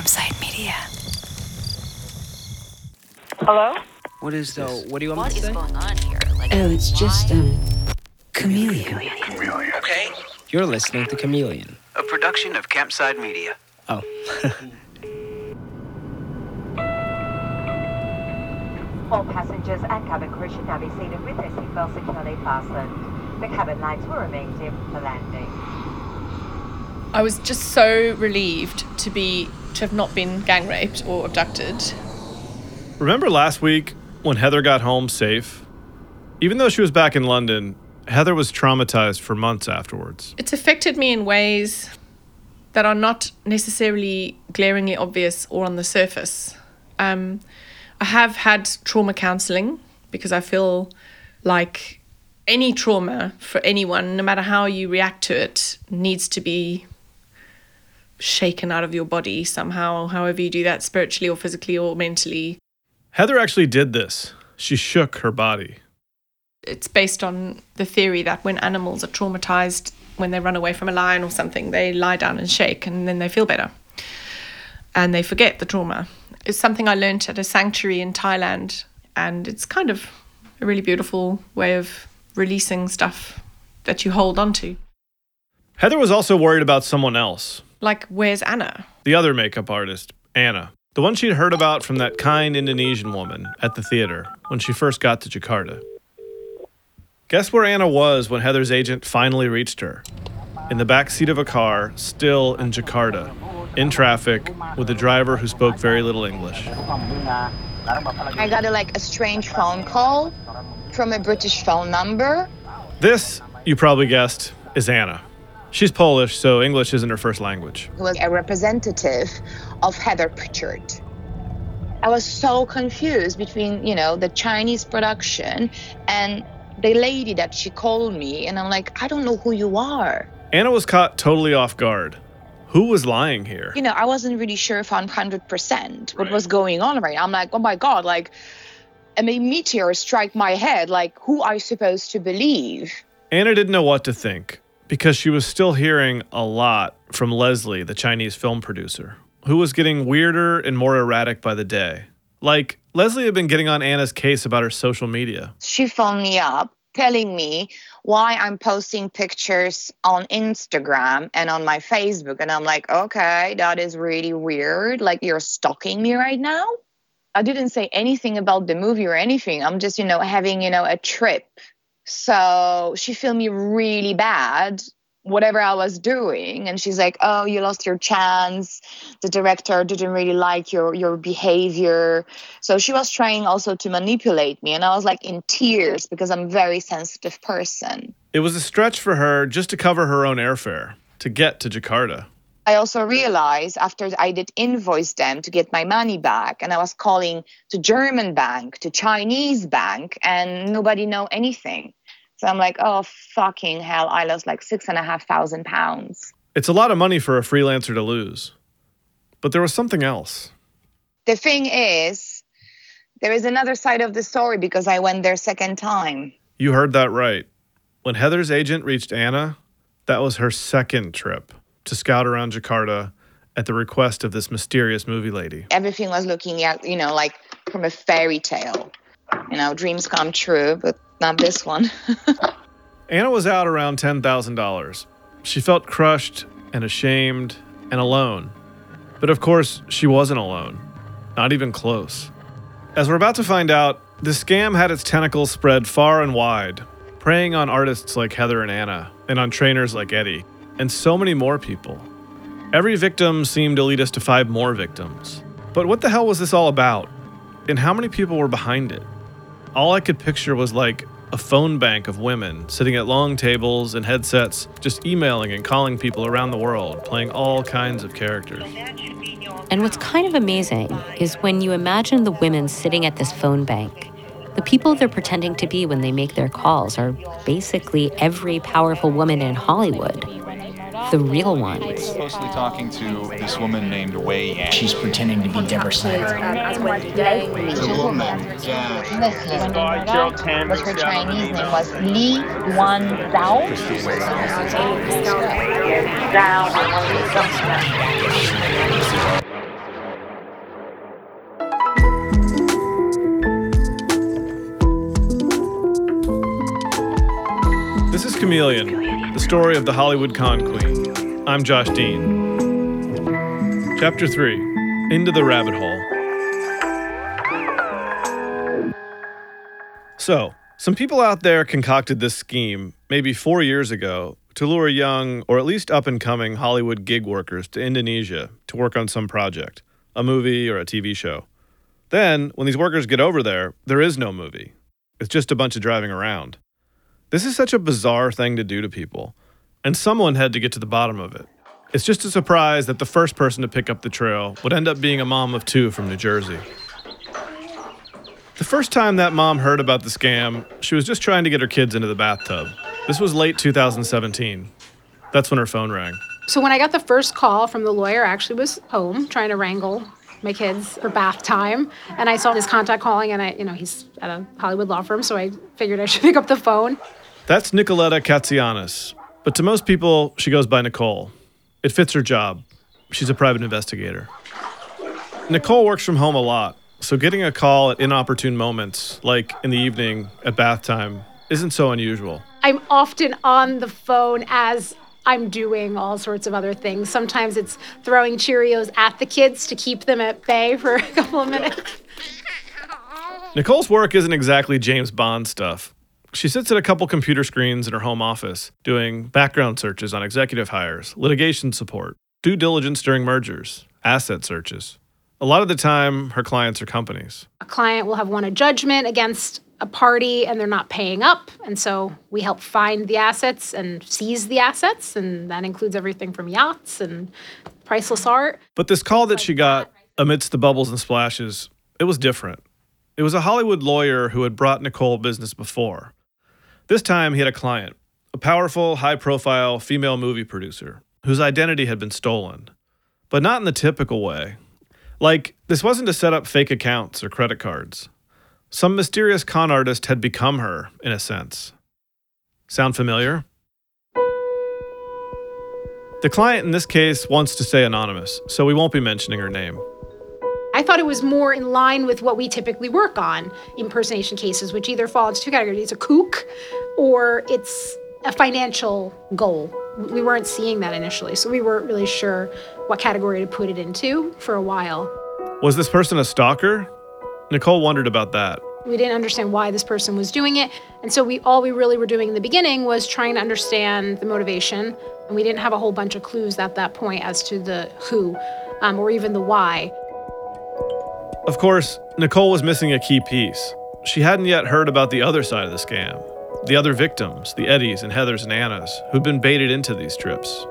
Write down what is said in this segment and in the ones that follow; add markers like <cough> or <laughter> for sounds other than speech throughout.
Campside Media. Hello? What is So, this? what do you want What me to say? going on here? Like, Oh, it's just, um, chameleon. Okay. You're listening to Chameleon. A production of Campside Media. Oh. <laughs> All passengers and cabin crew should now be seated and with their seatbelts securely fastened. The cabin lights will remain dim for landing. I was just so relieved to be to have not been gang raped or abducted. Remember last week when Heather got home safe? Even though she was back in London, Heather was traumatized for months afterwards. It's affected me in ways that are not necessarily glaringly obvious or on the surface. Um, I have had trauma counseling because I feel like any trauma for anyone, no matter how you react to it, needs to be shaken out of your body somehow, however you do that, spiritually or physically or mentally. Heather actually did this. She shook her body. it's based on the theory that when animals are traumatized when they run away from a lion or something they lie down and shake and then they feel better and they forget the trauma it's something i learned at a sanctuary in thailand and it's kind of a really beautiful way of releasing stuff that you hold on to Heather was also worried about someone else, like where's anna the other makeup artist, Anna. The one she'd heard about from that kind Indonesian woman at the theater when she first got to Jakarta. Guess where Anna was when Heather's agent finally reached her? In the back seat of a car, still in Jakarta, in traffic, with a driver who spoke very little English. I got a, like a strange phone call from a British phone number. This, you probably guessed, is Anna. She's Polish, so English isn't her first language. Who was a representative of Heather Pritchard. I was so confused between, you know, the Chinese production and the lady that she called me, and I'm like, I don't know who you are. Anna was caught totally off guard. Who was lying here? You know, I wasn't really sure if I'm 100% what was going on right now. I'm like, oh my God, like, a meteor strike my head. Like, who I supposed to believe? Anna didn't know what to think because she was still hearing a lot from Leslie, the Chinese film producer, who was getting weirder and more erratic by the day. Like, Leslie had been getting on Anna's case about her social media. she phoned me up telling me why I'm posting pictures on Instagram and on my Facebook. And I'm like, okay, that is really weird. Like, you're stalking me right now. I didn't say anything about the movie or anything. I'm just, you know, having, you know, a trip. So she felt me really bad, whatever I was doing. And she's like, oh, you lost your chance. The director didn't really like your, your behavior. So she was trying also to manipulate me. And I was like in tears because I'm a very sensitive person. It was a stretch for her just to cover her own airfare to get to Jakarta. I also realized after I did invoice them to get my money back, and I was calling to German bank, to Chinese bank, and nobody know anything. So I'm like, oh fucking hell! I lost like six and a half thousand pounds. It's a lot of money for a freelancer to lose. But there was something else. The thing is, there is another side of the story because I went there second time. You heard that right. When Heather's agent reached Anna, that was her second trip to scout around Jakarta at the request of this mysterious movie lady. Everything was looking at, you know, like from a fairy tale. You know, dreams come true, but not this one. <laughs> Anna was out around $10,000. She felt crushed and ashamed and alone. But of course, she wasn't alone. Not even close. As we're about to find out, the scam had its tentacles spread far and wide, preying on artists like Heather and Anna, and on trainers like Eddie, and so many more people. Every victim seemed to lead us to five more victims. But what the hell was this all about? And how many people were behind it? All I could picture was like a phone bank of women sitting at long tables and headsets, just emailing and calling people around the world, playing all kinds of characters. And what's kind of amazing is when you imagine the women sitting at this phone bank, the people they're pretending to be when they make their calls are basically every powerful woman in Hollywood the real ones. Closely talking to this woman named Wei Yang. She's pretending to be Deborah Snyder. The woman. Listen, but her Chinese name was Li Wan This is Chameleon, the story of the Hollywood con queen. I'm Josh Dean. Chapter 3 Into the Rabbit Hole. So, some people out there concocted this scheme maybe four years ago to lure young, or at least up and coming Hollywood gig workers to Indonesia to work on some project, a movie or a TV show. Then, when these workers get over there, there is no movie. It's just a bunch of driving around. This is such a bizarre thing to do to people, and someone had to get to the bottom of it. It's just a surprise that the first person to pick up the trail would end up being a mom of two from New Jersey. The first time that mom heard about the scam, she was just trying to get her kids into the bathtub. This was late 2017. That's when her phone rang. So when I got the first call from the lawyer, I actually was home trying to wrangle my kids for bath time, and I saw his contact calling, and I, you know, he's at a Hollywood law firm, so I figured I should <laughs> pick up the phone. That's Nicoletta Kotsianas, but to most people, she goes by Nicole. It fits her job. She's a private investigator. Nicole works from home a lot, so getting a call at inopportune moments, like in the evening at bath time, isn't so unusual. I'm often on the phone as I'm doing all sorts of other things. Sometimes it's throwing Cheerios at the kids to keep them at bay for a couple of minutes. Nicole's work isn't exactly James Bond stuff. She sits at a couple computer screens in her home office, doing background searches on executive hires, litigation support, due diligence during mergers, asset searches. A lot of the time, her clients are companies. A client will have won a judgment against a party and they're not paying up. And so we help find the assets and seize the assets. And that includes everything from yachts and priceless art. But this call that she got amidst the bubbles and splashes, it was different. It was a Hollywood lawyer who had brought Nicole business before. This time he had a client, a powerful, high profile female movie producer whose identity had been stolen. But not in the typical way. Like, this wasn't to set up fake accounts or credit cards. Some mysterious con artist had become her, in a sense. Sound familiar? The client in this case wants to stay anonymous, so we won't be mentioning her name. I thought it was more in line with what we typically work on impersonation cases, which either fall into two categories it's a kook or it's a financial goal. We weren't seeing that initially, so we weren't really sure what category to put it into for a while. Was this person a stalker? Nicole wondered about that. We didn't understand why this person was doing it, and so we all we really were doing in the beginning was trying to understand the motivation, and we didn't have a whole bunch of clues at that point as to the who um, or even the why. Of course, Nicole was missing a key piece. She hadn't yet heard about the other side of the scam, the other victims, the Eddies and Heathers and Annas, who'd been baited into these trips.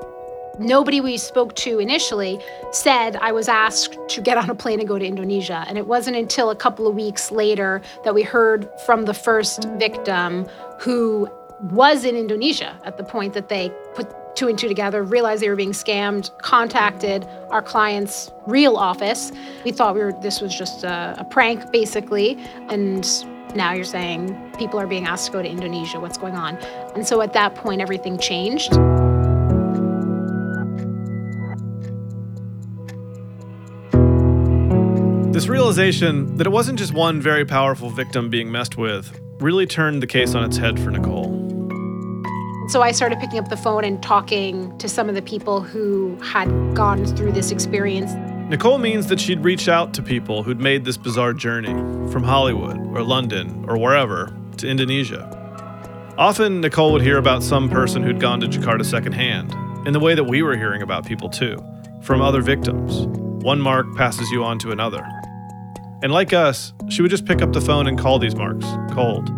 Nobody we spoke to initially said I was asked to get on a plane and go to Indonesia. And it wasn't until a couple of weeks later that we heard from the first victim who was in Indonesia at the point that they put two and two together, realized they were being scammed, contacted our client's real office. We thought we were this was just a, a prank, basically, and now you're saying people are being asked to go to Indonesia. What's going on? And so at that point, everything changed. This realization that it wasn't just one very powerful victim being messed with really turned the case on its head for Nicole. So I started picking up the phone and talking to some of the people who had gone through this experience. Nicole means that she'd reach out to people who'd made this bizarre journey from Hollywood or London or wherever to Indonesia. Often, Nicole would hear about some person who'd gone to Jakarta secondhand, in the way that we were hearing about people too, from other victims. One mark passes you on to another. And like us, she would just pick up the phone and call these marks cold.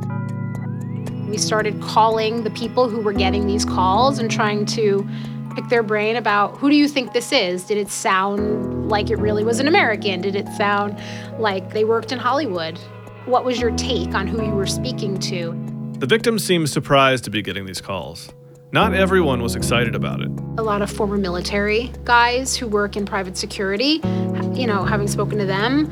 We started calling the people who were getting these calls and trying to pick their brain about who do you think this is? Did it sound like it really was an American? Did it sound like they worked in Hollywood? What was your take on who you were speaking to? The victim seemed surprised to be getting these calls. Not everyone was excited about it. A lot of former military guys who work in private security, you know, having spoken to them,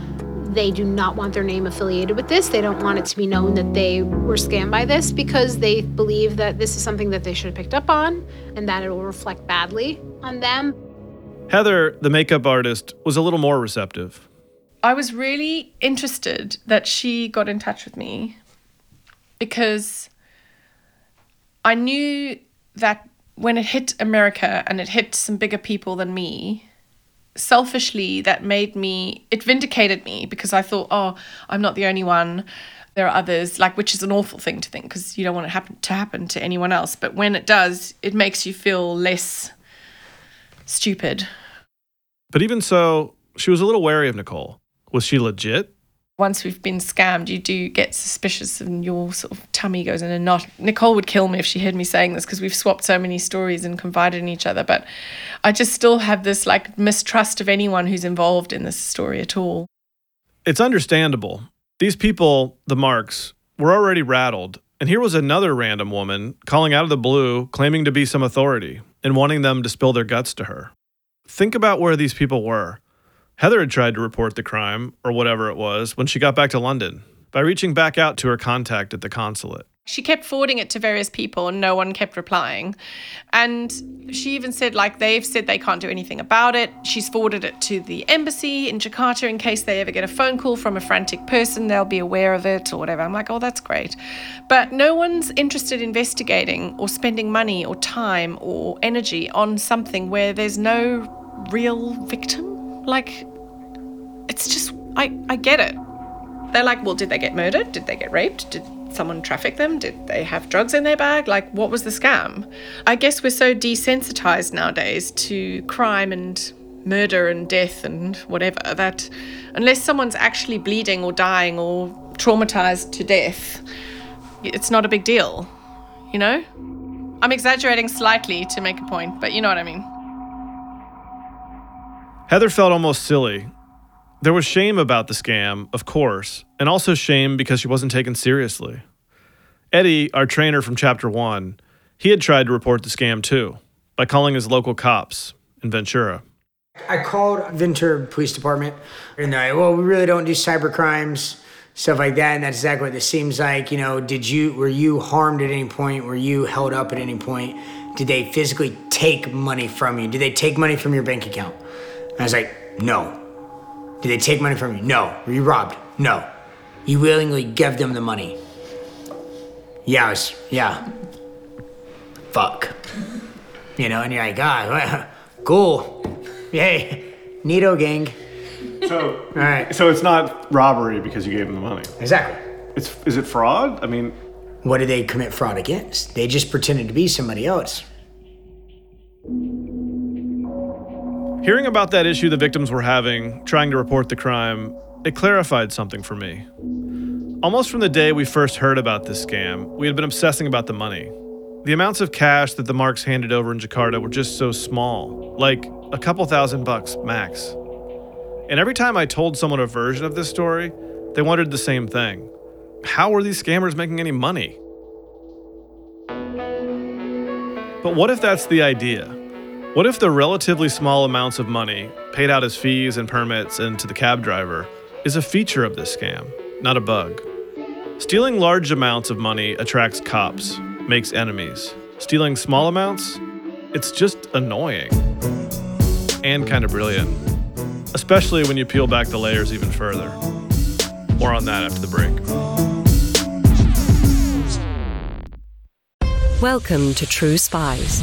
they do not want their name affiliated with this. They don't want it to be known that they were scammed by this because they believe that this is something that they should have picked up on and that it will reflect badly on them. Heather, the makeup artist, was a little more receptive. I was really interested that she got in touch with me because I knew that when it hit America and it hit some bigger people than me, selfishly, that made me, it vindicated me because I thought, oh, I'm not the only one. There are others, like, which is an awful thing to think because you don't want it happen to happen to anyone else. But when it does, it makes you feel less stupid. But even so, she was a little wary of Nicole. Was she legit? Once we've been scammed, you do get suspicious and your sort of tummy goes in a knot. Nicole would kill me if she heard me saying this because we've swapped so many stories and confided in each other. But I just still have this like mistrust of anyone who's involved in this story at all. It's understandable. These people, the Marks, were already rattled. And here was another random woman calling out of the blue, claiming to be some authority and wanting them to spill their guts to her. Think about where these people were. Heather had tried to report the crime, or whatever it was, when she got back to London by reaching back out to her contact at the consulate. She kept forwarding it to various people and no one kept replying. And she even said, like, they've said they can't do anything about it. She's forwarded it to the embassy in Jakarta in case they ever get a phone call from a frantic person, they'll be aware of it or whatever. I'm like, oh, that's great. But no one's interested in investigating or spending money or time or energy on something where there's no real victim. Like, it's just, I, I get it. They're like, well, did they get murdered? Did they get raped? Did someone traffic them? Did they have drugs in their bag? Like, what was the scam? I guess we're so desensitized nowadays to crime and murder and death and whatever that unless someone's actually bleeding or dying or traumatized to death, it's not a big deal, you know? I'm exaggerating slightly to make a point, but you know what I mean. Heather felt almost silly. There was shame about the scam, of course, and also shame because she wasn't taken seriously. Eddie, our trainer from chapter one, he had tried to report the scam too by calling his local cops in Ventura. I called Ventura Police Department and they're like, well, we really don't do cyber crimes, stuff like that. And that's exactly what this seems like. You know, did you, were you harmed at any point? Were you held up at any point? Did they physically take money from you? Did they take money from your bank account? I was like, no. Did they take money from you? No. Were you robbed? No. You willingly gave them the money. Yeah, I was, yeah. Fuck. You know, and you're like, ah, <laughs> cool. Yay. Neato gang. So, All right. so it's not robbery because you gave them the money. Exactly. It's is it fraud? I mean, What did they commit fraud against? They just pretended to be somebody else. Hearing about that issue the victims were having, trying to report the crime, it clarified something for me. Almost from the day we first heard about this scam, we had been obsessing about the money. The amounts of cash that the marks handed over in Jakarta were just so small, like a couple thousand bucks max. And every time I told someone a version of this story, they wondered the same thing. How were these scammers making any money? But what if that's the idea? What if the relatively small amounts of money paid out as fees and permits and to the cab driver is a feature of this scam, not a bug? Stealing large amounts of money attracts cops, makes enemies. Stealing small amounts, it's just annoying. And kind of brilliant. Especially when you peel back the layers even further. More on that after the break. Welcome to True Spies,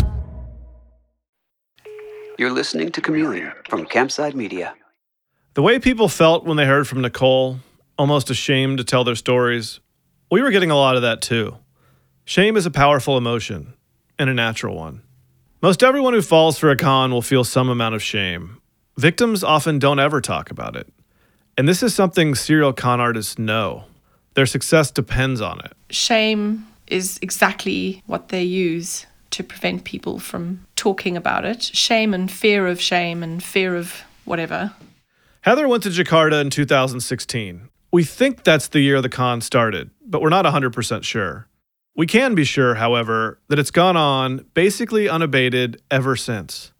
You're listening to Chameleon from Campside Media. The way people felt when they heard from Nicole, almost ashamed to tell their stories, we were getting a lot of that too. Shame is a powerful emotion and a natural one. Most everyone who falls for a con will feel some amount of shame. Victims often don't ever talk about it. And this is something serial con artists know. Their success depends on it. Shame is exactly what they use to prevent people from talking about it. Shame and fear of shame and fear of whatever. Heather went to Jakarta in 2016. We think that's the year the con started, but we're not 100% sure. We can be sure, however, that it's gone on basically unabated ever since.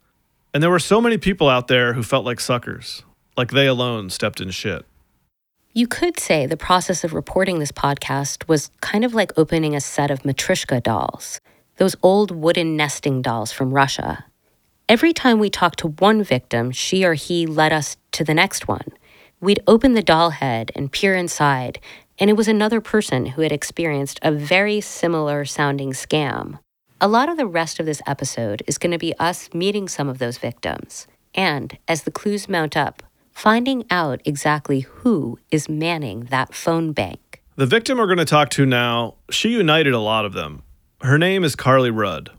And there were so many people out there who felt like suckers, like they alone stepped in shit. You could say the process of reporting this podcast was kind of like opening a set of Matryoshka dolls, those old wooden nesting dolls from Russia. Every time we talked to one victim, she or he led us to the next one. We'd open the doll head and peer inside, and it was another person who had experienced a very similar sounding scam. A lot of the rest of this episode is going to be us meeting some of those victims, and as the clues mount up, finding out exactly who is manning that phone bank. The victim we're going to talk to now, she united a lot of them. Her name is Carly Rudd.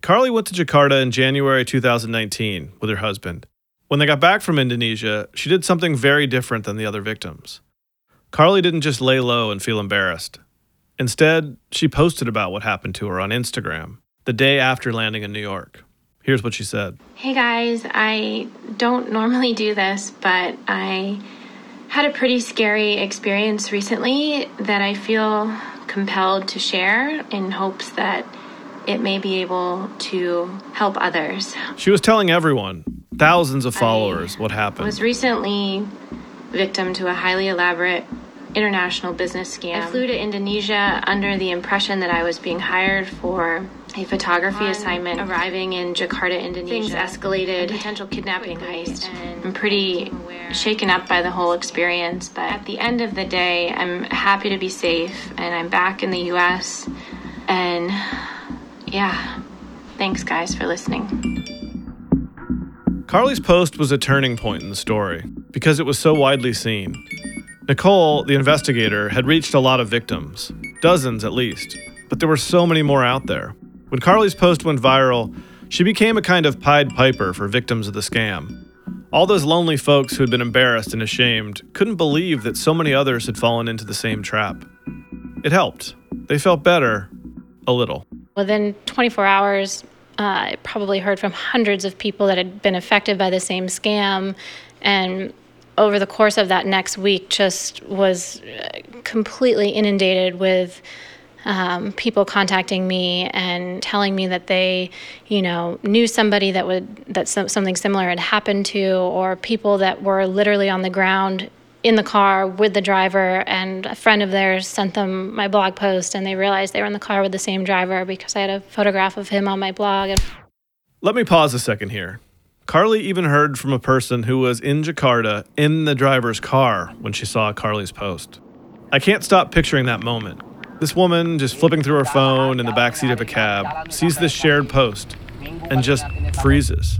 Carly went to Jakarta in January 2019 with her husband. When they got back from Indonesia, she did something very different than the other victims. Carly didn't just lay low and feel embarrassed. Instead, she posted about what happened to her on Instagram the day after landing in New York. Here's what she said Hey guys, I don't normally do this, but I had a pretty scary experience recently that I feel compelled to share in hopes that it may be able to help others. She was telling everyone, thousands of followers, what happened. I was recently victim to a highly elaborate international business scam. I flew to Indonesia under the impression that I was being hired for a photography assignment. Arriving in Jakarta, Indonesia, things escalated. A potential kidnapping heist. I'm pretty shaken up by the whole experience, but at the end of the day, I'm happy to be safe and I'm back in the US. And yeah, thanks guys for listening. Carly's post was a turning point in the story because it was so widely seen. Nicole, the investigator, had reached a lot of victims, dozens at least, but there were so many more out there. When Carly's post went viral, she became a kind of Pied Piper for victims of the scam. All those lonely folks who had been embarrassed and ashamed couldn't believe that so many others had fallen into the same trap. It helped. They felt better, a little. Within 24 hours, uh, I probably heard from hundreds of people that had been affected by the same scam. And over the course of that next week, just was uh, completely inundated with um, people contacting me and telling me that they, you know, knew somebody that would that some, something similar had happened to, or people that were literally on the ground in the car with the driver and a friend of theirs sent them my blog post and they realized they were in the car with the same driver because I had a photograph of him on my blog. Let me pause a second here. Carly even heard from a person who was in Jakarta in the driver's car when she saw Carly's post. I can't stop picturing that moment. This woman just flipping through her phone in the backseat of a cab sees this shared post and just freezes.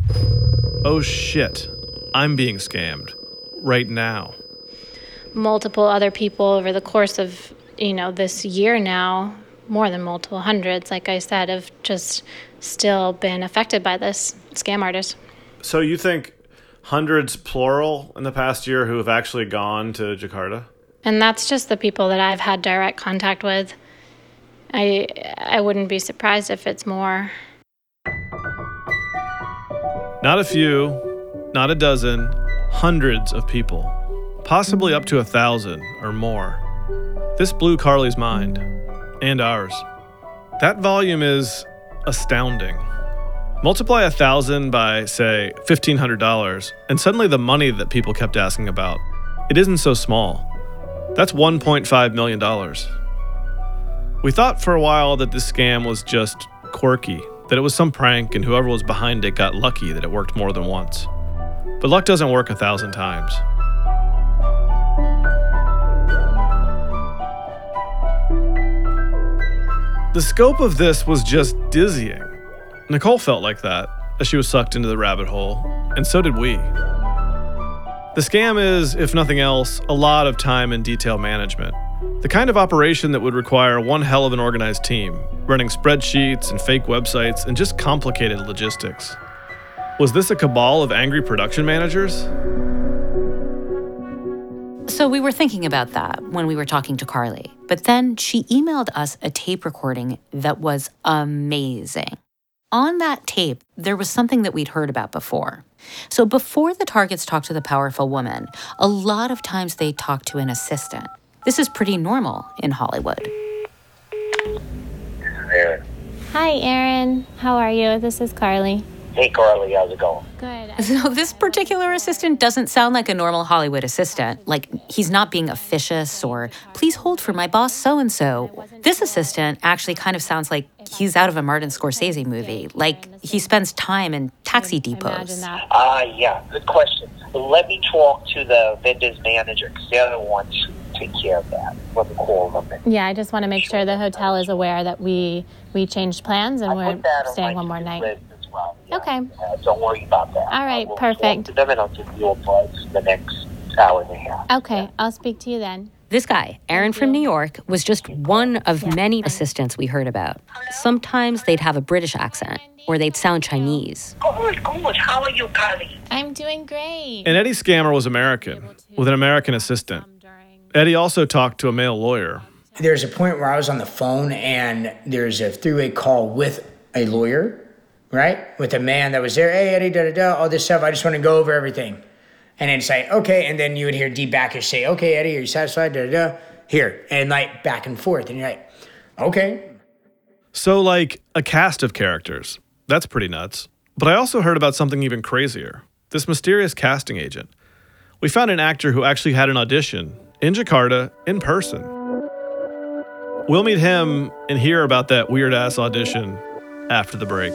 Oh shit, I'm being scammed. Right now. Multiple other people over the course of you know this year now more than multiple hundreds like i said have just still been affected by this scam artist. So you think hundreds plural in the past year who have actually gone to jakarta and that's just the people that i've had direct contact with i i wouldn't be surprised if it's more not a few not a dozen hundreds of people possibly up to a thousand or more. This blew Carly's mind, and ours. That volume is astounding. Multiply a thousand by, say, $1,500, and suddenly the money that people kept asking about, it isn't so small. That's $1.5 million. We thought for a while that this scam was just quirky, that it was some prank and whoever was behind it got lucky that it worked more than once. But luck doesn't work a thousand times. The scope of this was just dizzying. Nicole felt like that as she was sucked into the rabbit hole, and so did we. The scam is, if nothing else, a lot of time and detail management. The kind of operation that would require one hell of an organized team, running spreadsheets and fake websites and just complicated logistics. Was this a cabal of angry production managers? So we were thinking about that when we were talking to Carly. But then she emailed us a tape recording that was amazing. On that tape, there was something that we'd heard about before. So before the targets talk to the powerful woman, a lot of times they talk to an assistant. This is pretty normal in Hollywood. Hi, Aaron. How are you? This is Carly. Hey, Carly, how's it going? Good. <laughs> So this particular assistant doesn't sound like a normal Hollywood assistant. Like he's not being officious or please hold for my boss so and so. This assistant actually kind of sounds like he's out of a Martin Scorsese movie. Like he spends time in taxi depots. Ah, uh, yeah, good question. Let me talk to the vendor's manager because they're the ones who take care of that. Let me call them. Yeah, I just want to make sure the hotel is aware that we we changed plans and we're staying one more night. Well. Yeah, okay. Uh, don't worry about that. All right, I will perfect. Talk to them and I'll give you a buzz the next hour and a half. Okay, I'll speak to you then. This guy, Aaron from New York, was just one of many assistants we heard about. Sometimes they'd have a British accent or they'd sound Chinese. Good, good. How are you, Carly? I'm doing great. And Eddie Scammer was American, with an American assistant. Eddie also talked to a male lawyer. There's a point where I was on the phone and there's a three way call with a lawyer right? With a man that was there, hey, Eddie, da da da, all this stuff. I just want to go over everything. And then say, okay. And then you would hear D Backus say, okay, Eddie, are you satisfied? Da da da. Here. And like back and forth. And you're like, okay. So, like a cast of characters. That's pretty nuts. But I also heard about something even crazier this mysterious casting agent. We found an actor who actually had an audition in Jakarta in person. We'll meet him and hear about that weird ass audition after the break.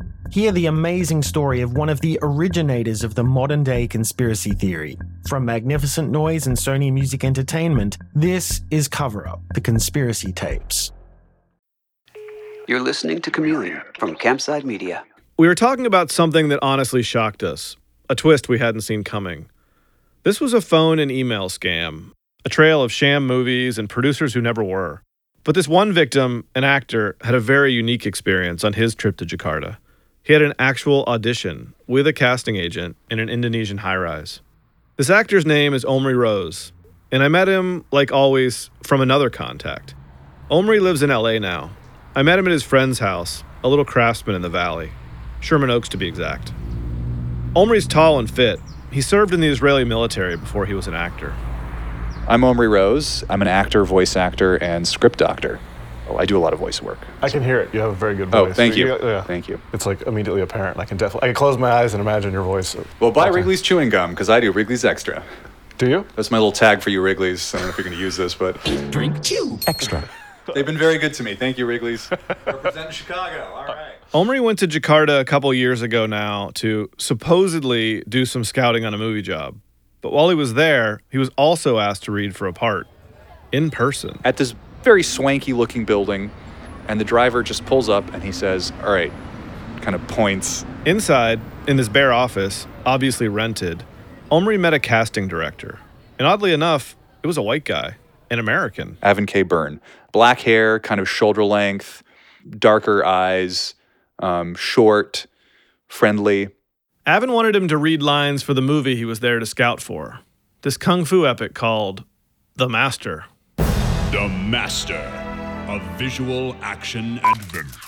Hear the amazing story of one of the originators of the modern day conspiracy theory. From Magnificent Noise and Sony Music Entertainment, this is Cover Up The Conspiracy Tapes. You're listening to Chameleon from Campside Media. We were talking about something that honestly shocked us, a twist we hadn't seen coming. This was a phone and email scam, a trail of sham movies and producers who never were. But this one victim, an actor, had a very unique experience on his trip to Jakarta. He had an actual audition with a casting agent in an Indonesian high rise. This actor's name is Omri Rose, and I met him, like always, from another contact. Omri lives in LA now. I met him at his friend's house, a little craftsman in the valley, Sherman Oaks to be exact. Omri's tall and fit. He served in the Israeli military before he was an actor. I'm Omri Rose. I'm an actor, voice actor, and script doctor. Oh, I do a lot of voice work. I can hear it. You have a very good voice. Oh, voice. thank you. yeah. Thank you. It's like immediately apparent. I can definitely I can close my eyes and imagine your voice. Well, buy Wrigley's chewing gum because I do Wrigley's Extra. Do you? That's my little tag for you, Wrigley's. I don't know if you're going to use this, but drink chew extra. They've been very good to me. Thank you, Wrigley's. Representing Chicago. All right. Omri went to Jakarta a couple years ago now to supposedly do some scouting on a movie job. But while he was there, he was also asked to read for a part in person. At this very swanky looking building, and the driver just pulls up and he says, All right, kind of points. Inside, in this bare office, obviously rented, Omri met a casting director. And oddly enough, it was a white guy, an American. Avin K. Byrne. Black hair, kind of shoulder length, darker eyes, um, short, friendly. Avin wanted him to read lines for the movie he was there to scout for this kung fu epic called The Master. The Master, of visual action adventure.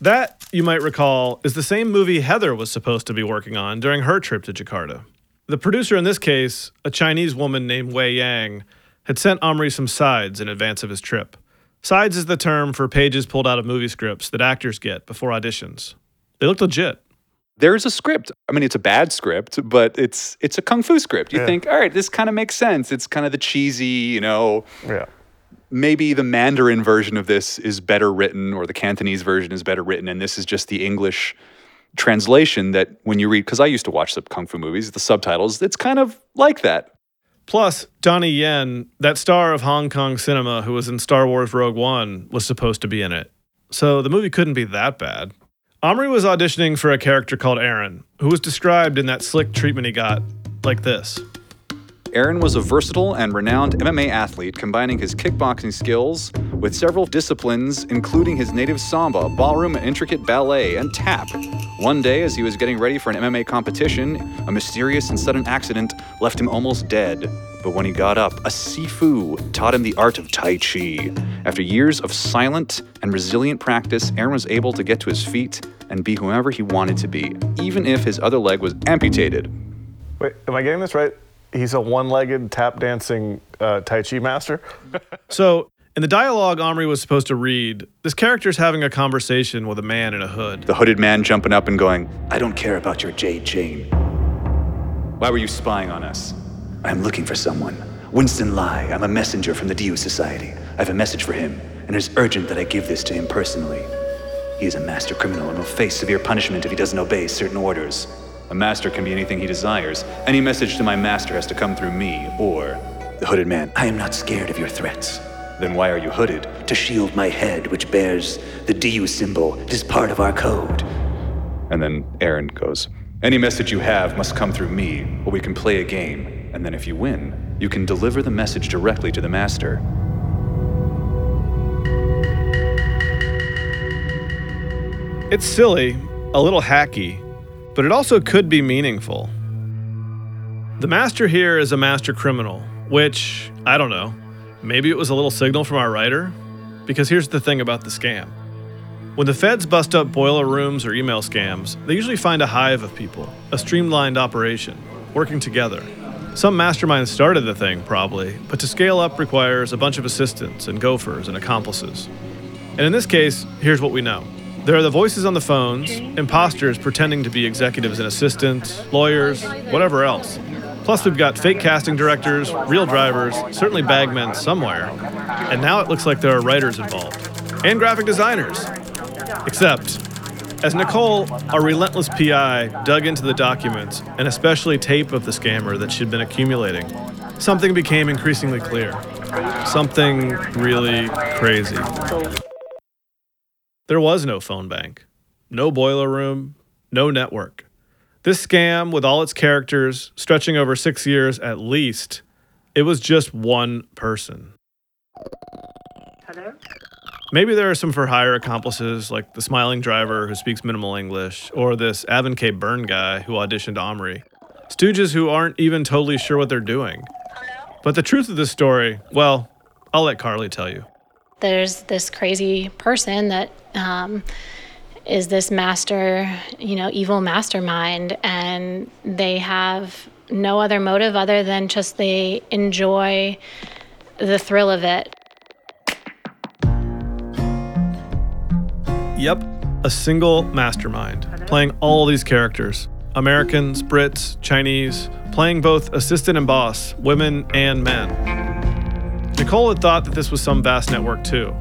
That, you might recall, is the same movie Heather was supposed to be working on during her trip to Jakarta. The producer in this case, a Chinese woman named Wei Yang, had sent Omri some sides in advance of his trip. Sides is the term for pages pulled out of movie scripts that actors get before auditions. They looked legit. There's a script. I mean, it's a bad script, but it's it's a kung fu script. You Yeah. think, all right, this kind of makes sense. It's kind of the cheesy, you know, yeah. Maybe the Mandarin version of this is better written or the Cantonese version is better written, and this is just the English translation that when you read, because I used to watch the kung fu movies, the subtitles, it's kind of like that. Plus, Donnie Yen, that star of Hong Kong cinema who was in Star Wars Rogue One, was supposed to be in it. So the movie couldn't be that bad. Omri was auditioning for a character called Aaron, who was described in that slick treatment he got like this. Aaron was a versatile and renowned MMA athlete, combining his kickboxing skills with several disciplines, including his native samba, ballroom, and intricate ballet, and tap. One day, as he was getting ready for an MMA competition, a mysterious and sudden accident left him almost dead. But when he got up, a Sifu taught him the art of Tai Chi. After years of silent and resilient practice, Aaron was able to get to his feet and be whoever he wanted to be, even if his other leg was amputated. Wait, am I getting this right? He's a one legged tap dancing uh, Tai Chi master? <laughs> so, in the dialogue Omri was supposed to read, this character's having a conversation with a man in a hood. The hooded man jumping up and going, I don't care about your jade chain. Why were you spying on us? I'm looking for someone. Winston Lai. I'm a messenger from the Diu Society. I have a message for him, and it's urgent that I give this to him personally. He is a master criminal and will face severe punishment if he doesn't obey certain orders. A master can be anything he desires. Any message to my master has to come through me, or. The hooded man, I am not scared of your threats. Then why are you hooded? To shield my head, which bears the DU symbol. It is part of our code. And then Aaron goes, Any message you have must come through me, or we can play a game. And then if you win, you can deliver the message directly to the master. It's silly, a little hacky, but it also could be meaningful. The master here is a master criminal, which, I don't know, maybe it was a little signal from our writer? Because here's the thing about the scam. When the feds bust up boiler rooms or email scams, they usually find a hive of people, a streamlined operation, working together. Some mastermind started the thing, probably, but to scale up requires a bunch of assistants and gophers and accomplices. And in this case, here's what we know there are the voices on the phones, imposters pretending to be executives and assistants, lawyers, whatever else. Plus, we've got fake casting directors, real drivers, certainly bagmen somewhere. And now it looks like there are writers involved and graphic designers. Except, as Nicole, our relentless PI, dug into the documents, and especially tape of the scammer that she'd been accumulating, something became increasingly clear. Something really crazy. There was no phone bank, no boiler room, no network. This scam, with all its characters, stretching over six years at least, it was just one person. Hello? Maybe there are some for hire accomplices, like the smiling driver who speaks minimal English, or this Avon K. Byrne guy who auditioned Omri. Stooges who aren't even totally sure what they're doing. But the truth of this story, well, I'll let Carly tell you. There's this crazy person that um, is this master, you know, evil mastermind, and they have no other motive other than just they enjoy the thrill of it. Yep, a single mastermind, playing all these characters Americans, Brits, Chinese, playing both assistant and boss, women and men. Nicole had thought that this was some vast network too.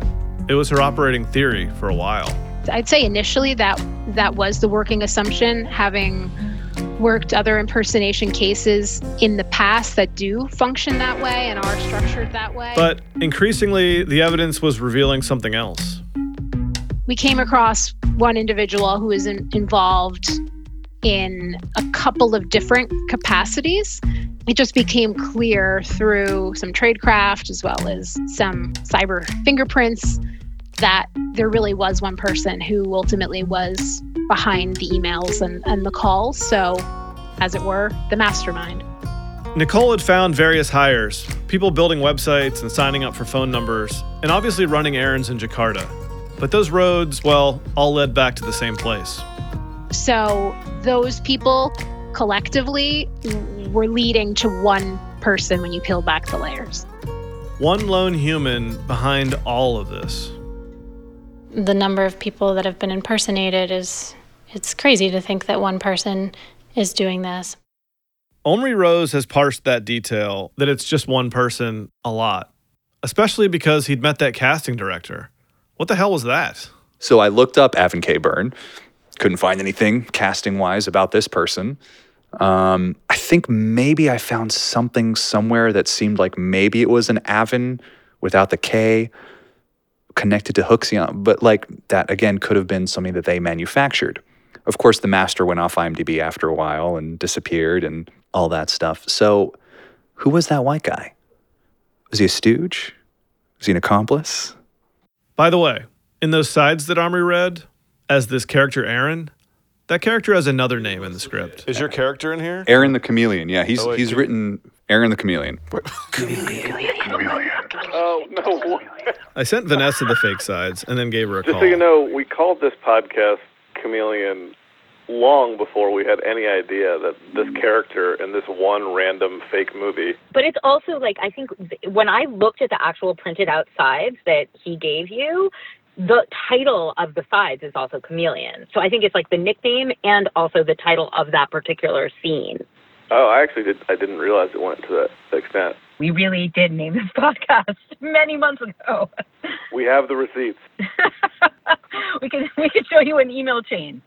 It was her operating theory for a while. I'd say initially that that was the working assumption, having worked other impersonation cases in the past that do function that way and are structured that way. But increasingly, the evidence was revealing something else. We came across one individual who was in, involved in a couple of different capacities. It just became clear through some tradecraft as well as some cyber fingerprints that there really was one person who ultimately was behind the emails and, and the calls. So, as it were, the mastermind. Nicole had found various hires people building websites and signing up for phone numbers, and obviously running errands in Jakarta. But those roads, well, all led back to the same place. So, those people collectively were leading to one person when you peel back the layers. One lone human behind all of this. The number of people that have been impersonated is it's crazy to think that one person is doing this. Omri Rose has parsed that detail that it's just one person a lot. especially because he'd met that casting director. What the hell was that? So I looked up Avon K. Byrne, couldn't find anything casting wise about this person. Um, I think maybe I found something somewhere that seemed like maybe it was an Avon without the K connected to Huxion, but like that again could have been something that they manufactured. Of course, the master went off IMDb after a while and disappeared and all that stuff. So, who was that white guy? Was he a stooge? Was he an accomplice? By the way, in those sides that Omri read, as this character Aaron, that character has another name in the script. Is your character in here? Aaron the Chameleon. Yeah, he's Oh, wait, he's written Aaron the Chameleon. Oh no! I sent Vanessa the fake sides and then gave her a Just call. so you know, we called this podcast Chameleon long before we had any idea that this character in this one random fake movie. But it's also like I think th- when I looked at the actual printed out sides that he gave you, the title of the sides is also Chameleon. So I think it's like the nickname and also the title of that particular scene. Oh, I actually did. I didn't realize it went to that extent. We really did name this <laughs> podcast many months ago. <laughs> We have the receipts. <laughs> we can we can show you an email chain.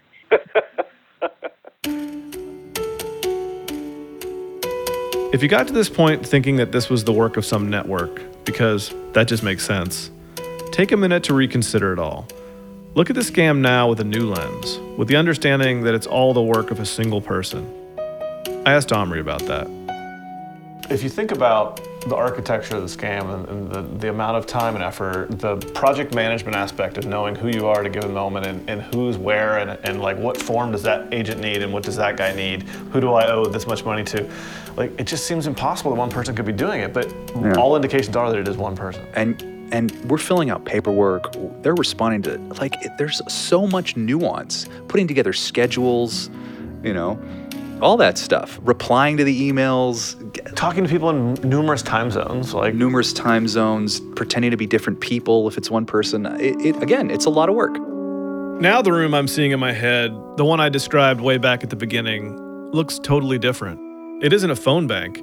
If you got to this point thinking that this was the work of some network, because that just makes sense, take a minute to reconsider it all. Look at the scam now with a new lens, with the understanding that it's all the work of a single person. I asked Omri about that. If you think about the architecture of the scam and, and the, the amount of time and effort, the project management aspect of knowing who you are at a given moment and, and who's where and, and like what form does that agent need and what does that guy need? Who do I owe this much money to? Like it just seems impossible that one person could be doing it, but Yeah. all indications are that it is one person. and and we're filling out paperwork they're responding to like it, there's so much nuance putting together schedules you know all that stuff replying to the emails talking to people in numerous time zones like numerous time zones pretending to be different people if it's one person it, it again it's a lot of work Now, the room I'm seeing in my head, the one I described way back at the beginning, looks totally different. It isn't a phone bank,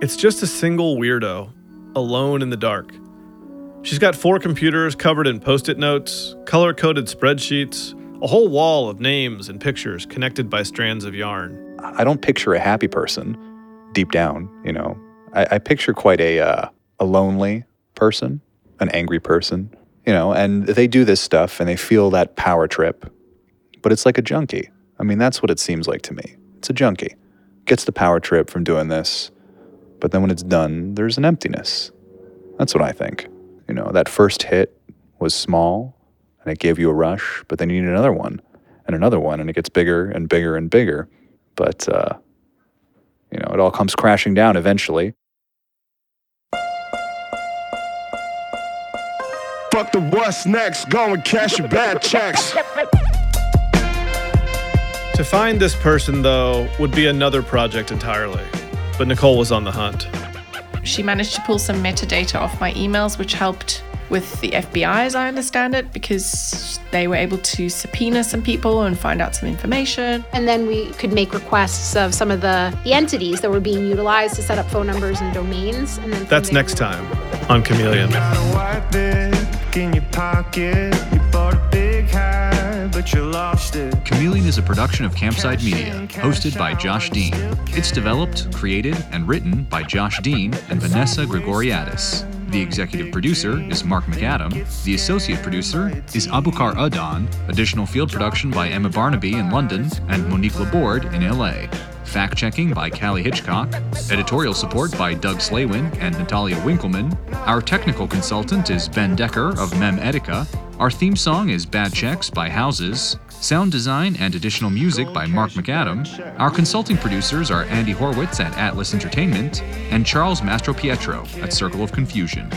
it's just a single weirdo, alone in the dark. She's got four computers covered in post it notes, color coded spreadsheets, a whole wall of names and pictures connected by strands of yarn. I don't picture a happy person deep down you know. I, I picture quite a uh, a lonely person an angry person you know and they do this stuff and they feel that power trip but it's like a junkie. I mean that's what it seems like to me. It's a junkie. Gets the power trip from doing this but then when it's done there's an emptiness. That's what i think. You know that first hit was small and it gave you a rush but then you need another one and another one and it gets bigger and bigger and bigger but uh you know it all comes crashing down eventually Fuck the what's next, go and cash your bad checks. To find this person, though, would be another project entirely. But Nicole was on the hunt. She managed to pull some metadata off my emails, which helped with the FBI, as I understand it, because they were able to subpoena some people and find out some information. And then we could make requests of some of the, the entities that were being utilized to set up phone numbers and domains. And then That's there next time on Chameleon. White bag in your pocket, you bought a big high, but you lost it. Chameleon is a production of Campside Media, hosted by Josh Dean. It's developed, created, and written by Josh Dean and Vanessa Grigoriadis. The executive producer is Mark McAdam. The associate producer is Abukar Adan. Additional field production by Emma Barnaby in London and Monique Laborde in LA. Fact checking by Callie Hitchcock. Editorial support by Doug Slaywin and Natalia Winkelman. Our technical consultant is Ben Decker of Memetica. Our theme song is Bad Checks by Houses. Sound design and additional music by Mark McAdam. Our consulting producers are Andy Horwitz at Atlas Entertainment and Charles Mastropietro at Circle of Confusion.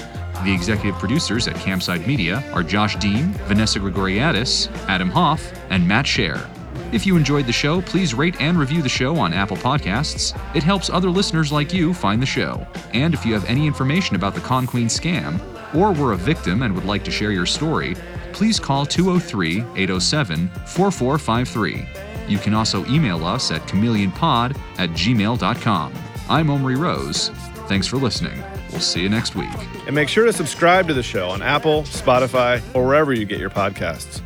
The executive producers at Campside Media are Josh Dean, Vanessa Grigoriadis, Adam Hoff, and Matt Shaer. If you enjoyed the show, please rate and review the show on Apple Podcasts. It helps other listeners like you find the show. And if you have any information about the Con Queen scam, or were a victim and would like to share your story, please call 203 807 4453. You can also email us at chameleonpod at gmail.com. I'm Omri Rose. Thanks for listening. We'll see you next week. And make sure to subscribe to the show on Apple, Spotify, or wherever you get your podcasts.